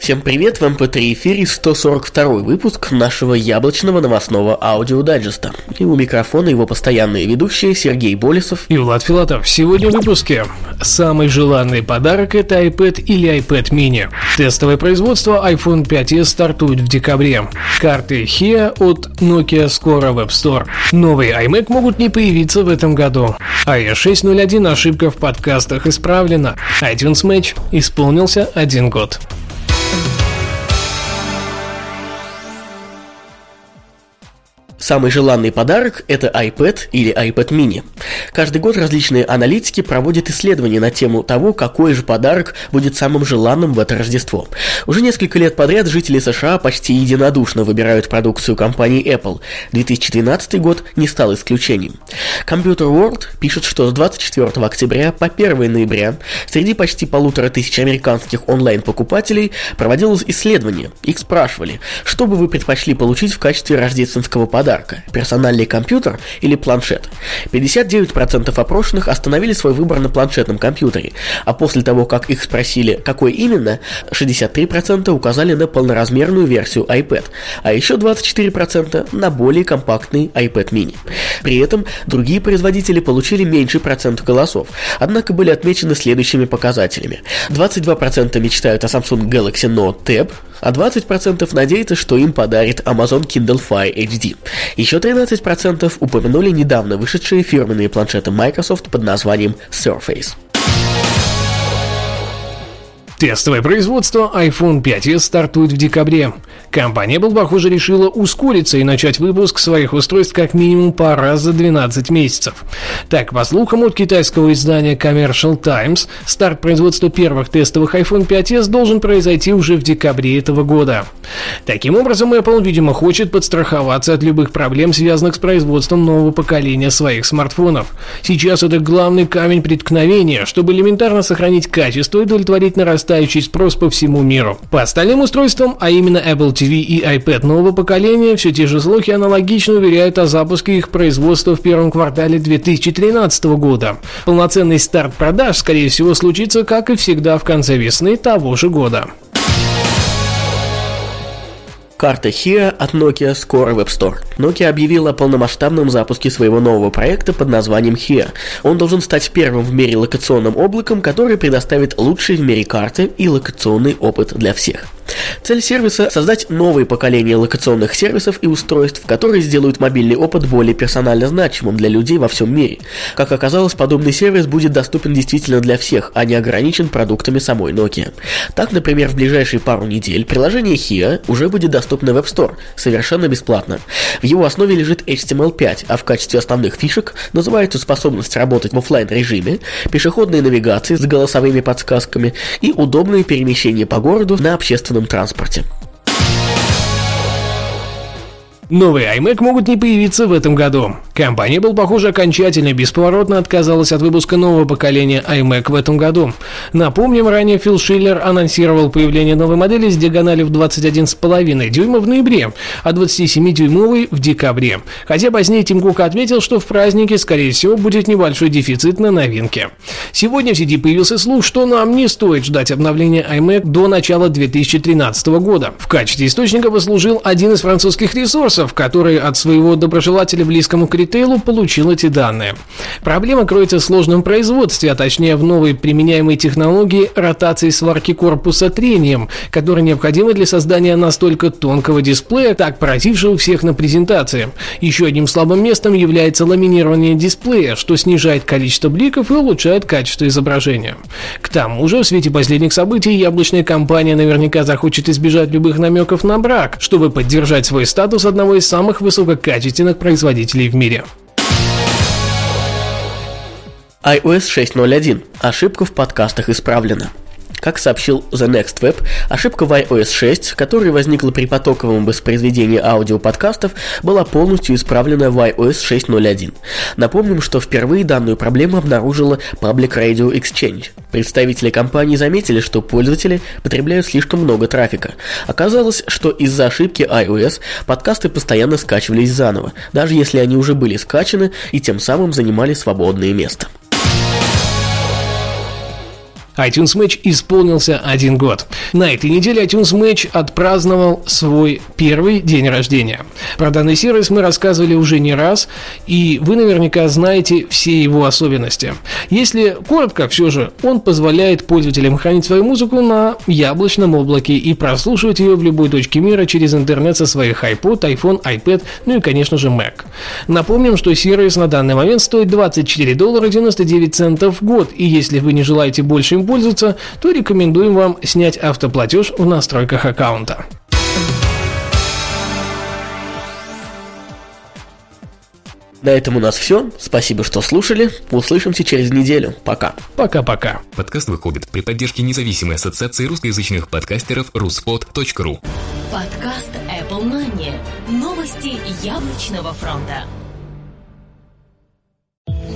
Всем привет, в МП3 эфире 142 выпуск нашего яблочного новостного аудиодайджеста. И у микрофона его постоянные ведущие Сергей Болесов и Влад Филатов. Сегодня в выпуске. Самый желанный подарок это iPad или iPad mini. Тестовое производство iPhone 5s стартует в декабре. Карты HIA от Nokia скоро в App Store. Новые iMac могут не появиться в этом году. iOS 6.0.1 ошибка в подкастах исправлена. iTunes Match исполнился один год. Самый желанный подарок – это iPad или iPad mini. Каждый год различные аналитики проводят исследования на тему того, какой же подарок будет самым желанным в это Рождество. Уже несколько лет подряд жители США почти единодушно выбирают продукцию компании Apple. 2012 год не стал исключением. Computer World пишет, что с 24 октября по 1 ноября среди почти полутора тысяч американских онлайн-покупателей проводилось исследование. Их спрашивали, что бы вы предпочли получить в качестве рождественского подарка подарка – персональный компьютер или планшет. 59% опрошенных остановили свой выбор на планшетном компьютере, а после того, как их спросили, какой именно, 63% указали на полноразмерную версию iPad, а еще 24% на более компактный iPad mini. При этом другие производители получили меньший процент голосов, однако были отмечены следующими показателями. 22% мечтают о Samsung Galaxy Note Tab, а 20% надеются, что им подарит Amazon Kindle Fire HD. Еще 13% упомянули недавно вышедшие фирменные планшеты Microsoft под названием Surface. Тестовое производство iPhone 5s стартует в декабре. Компания Apple, похоже, решила ускориться и начать выпуск своих устройств как минимум по раз за 12 месяцев. Так, по слухам от китайского издания Commercial Times, старт производства первых тестовых iPhone 5s должен произойти уже в декабре этого года. Таким образом, Apple, видимо, хочет подстраховаться от любых проблем, связанных с производством нового поколения своих смартфонов. Сейчас это главный камень преткновения, чтобы элементарно сохранить качество и удовлетворить нарастание нарастающий спрос по всему миру. По остальным устройствам, а именно Apple TV и iPad нового поколения, все те же слухи аналогично уверяют о запуске их производства в первом квартале 2013 года. Полноценный старт продаж, скорее всего, случится, как и всегда, в конце весны того же года. Карта HIA от Nokia скоро в App Store. Nokia объявила о полномасштабном запуске своего нового проекта под названием HIA. Он должен стать первым в мире локационным облаком, который предоставит лучшие в мире карты и локационный опыт для всех. Цель сервиса – создать новые поколения локационных сервисов и устройств, которые сделают мобильный опыт более персонально значимым для людей во всем мире. Как оказалось, подобный сервис будет доступен действительно для всех, а не ограничен продуктами самой Nokia. Так, например, в ближайшие пару недель приложение HIA уже будет доступно в App Store, совершенно бесплатно. В его основе лежит HTML5, а в качестве основных фишек называется способность работать в офлайн режиме, пешеходные навигации с голосовыми подсказками и удобное перемещение по городу на общественном транспорте. Новые iMac могут не появиться в этом году. Компания Apple, похоже, окончательно бесповоротно отказалась от выпуска нового поколения iMac в этом году. Напомним, ранее Фил Шиллер анонсировал появление новой модели с диагональю в 21,5 дюйма в ноябре, а 27-дюймовой в декабре. Хотя позднее Тим Кук отметил, что в празднике, скорее всего, будет небольшой дефицит на новинке. Сегодня в сети появился слух, что нам не стоит ждать обновления iMac до начала 2013 года. В качестве источника послужил один из французских ресурсов, ресурсов, который от своего доброжелателя близкому к ритейлу получил эти данные. Проблема кроется в сложном производстве, а точнее в новой применяемой технологии ротации сварки корпуса трением, которая необходима для создания настолько тонкого дисплея, так поразившего всех на презентации. Еще одним слабым местом является ламинирование дисплея, что снижает количество бликов и улучшает качество изображения. К тому же, в свете последних событий, яблочная компания наверняка захочет избежать любых намеков на брак, чтобы поддержать свой статус одного одного из самых высококачественных производителей в мире. iOS 6.0.1. Ошибка в подкастах исправлена. Как сообщил The Next Web, ошибка в iOS 6, которая возникла при потоковом воспроизведении аудиоподкастов, была полностью исправлена в iOS 6.0.1. Напомним, что впервые данную проблему обнаружила Public Radio Exchange. Представители компании заметили, что пользователи потребляют слишком много трафика. Оказалось, что из-за ошибки iOS подкасты постоянно скачивались заново, даже если они уже были скачаны и тем самым занимали свободное место iTunes Match исполнился один год. На этой неделе iTunes Match отпраздновал свой первый день рождения. Про данный сервис мы рассказывали уже не раз, и вы наверняка знаете все его особенности. Если коротко, все же, он позволяет пользователям хранить свою музыку на яблочном облаке и прослушивать ее в любой точке мира через интернет со своих iPod, iPhone, iPad, ну и, конечно же, Mac. Напомним, что сервис на данный момент стоит 24 доллара 99 центов в год, и если вы не желаете больше им пользоваться, то рекомендуем вам снять автоплатеж в настройках аккаунта. На этом у нас все. Спасибо, что слушали. Услышимся через неделю. Пока. Пока-пока. Подкаст выходит при поддержке независимой ассоциации русскоязычных подкастеров ruspod.ru Подкаст Apple Money. Новости яблочного фронта.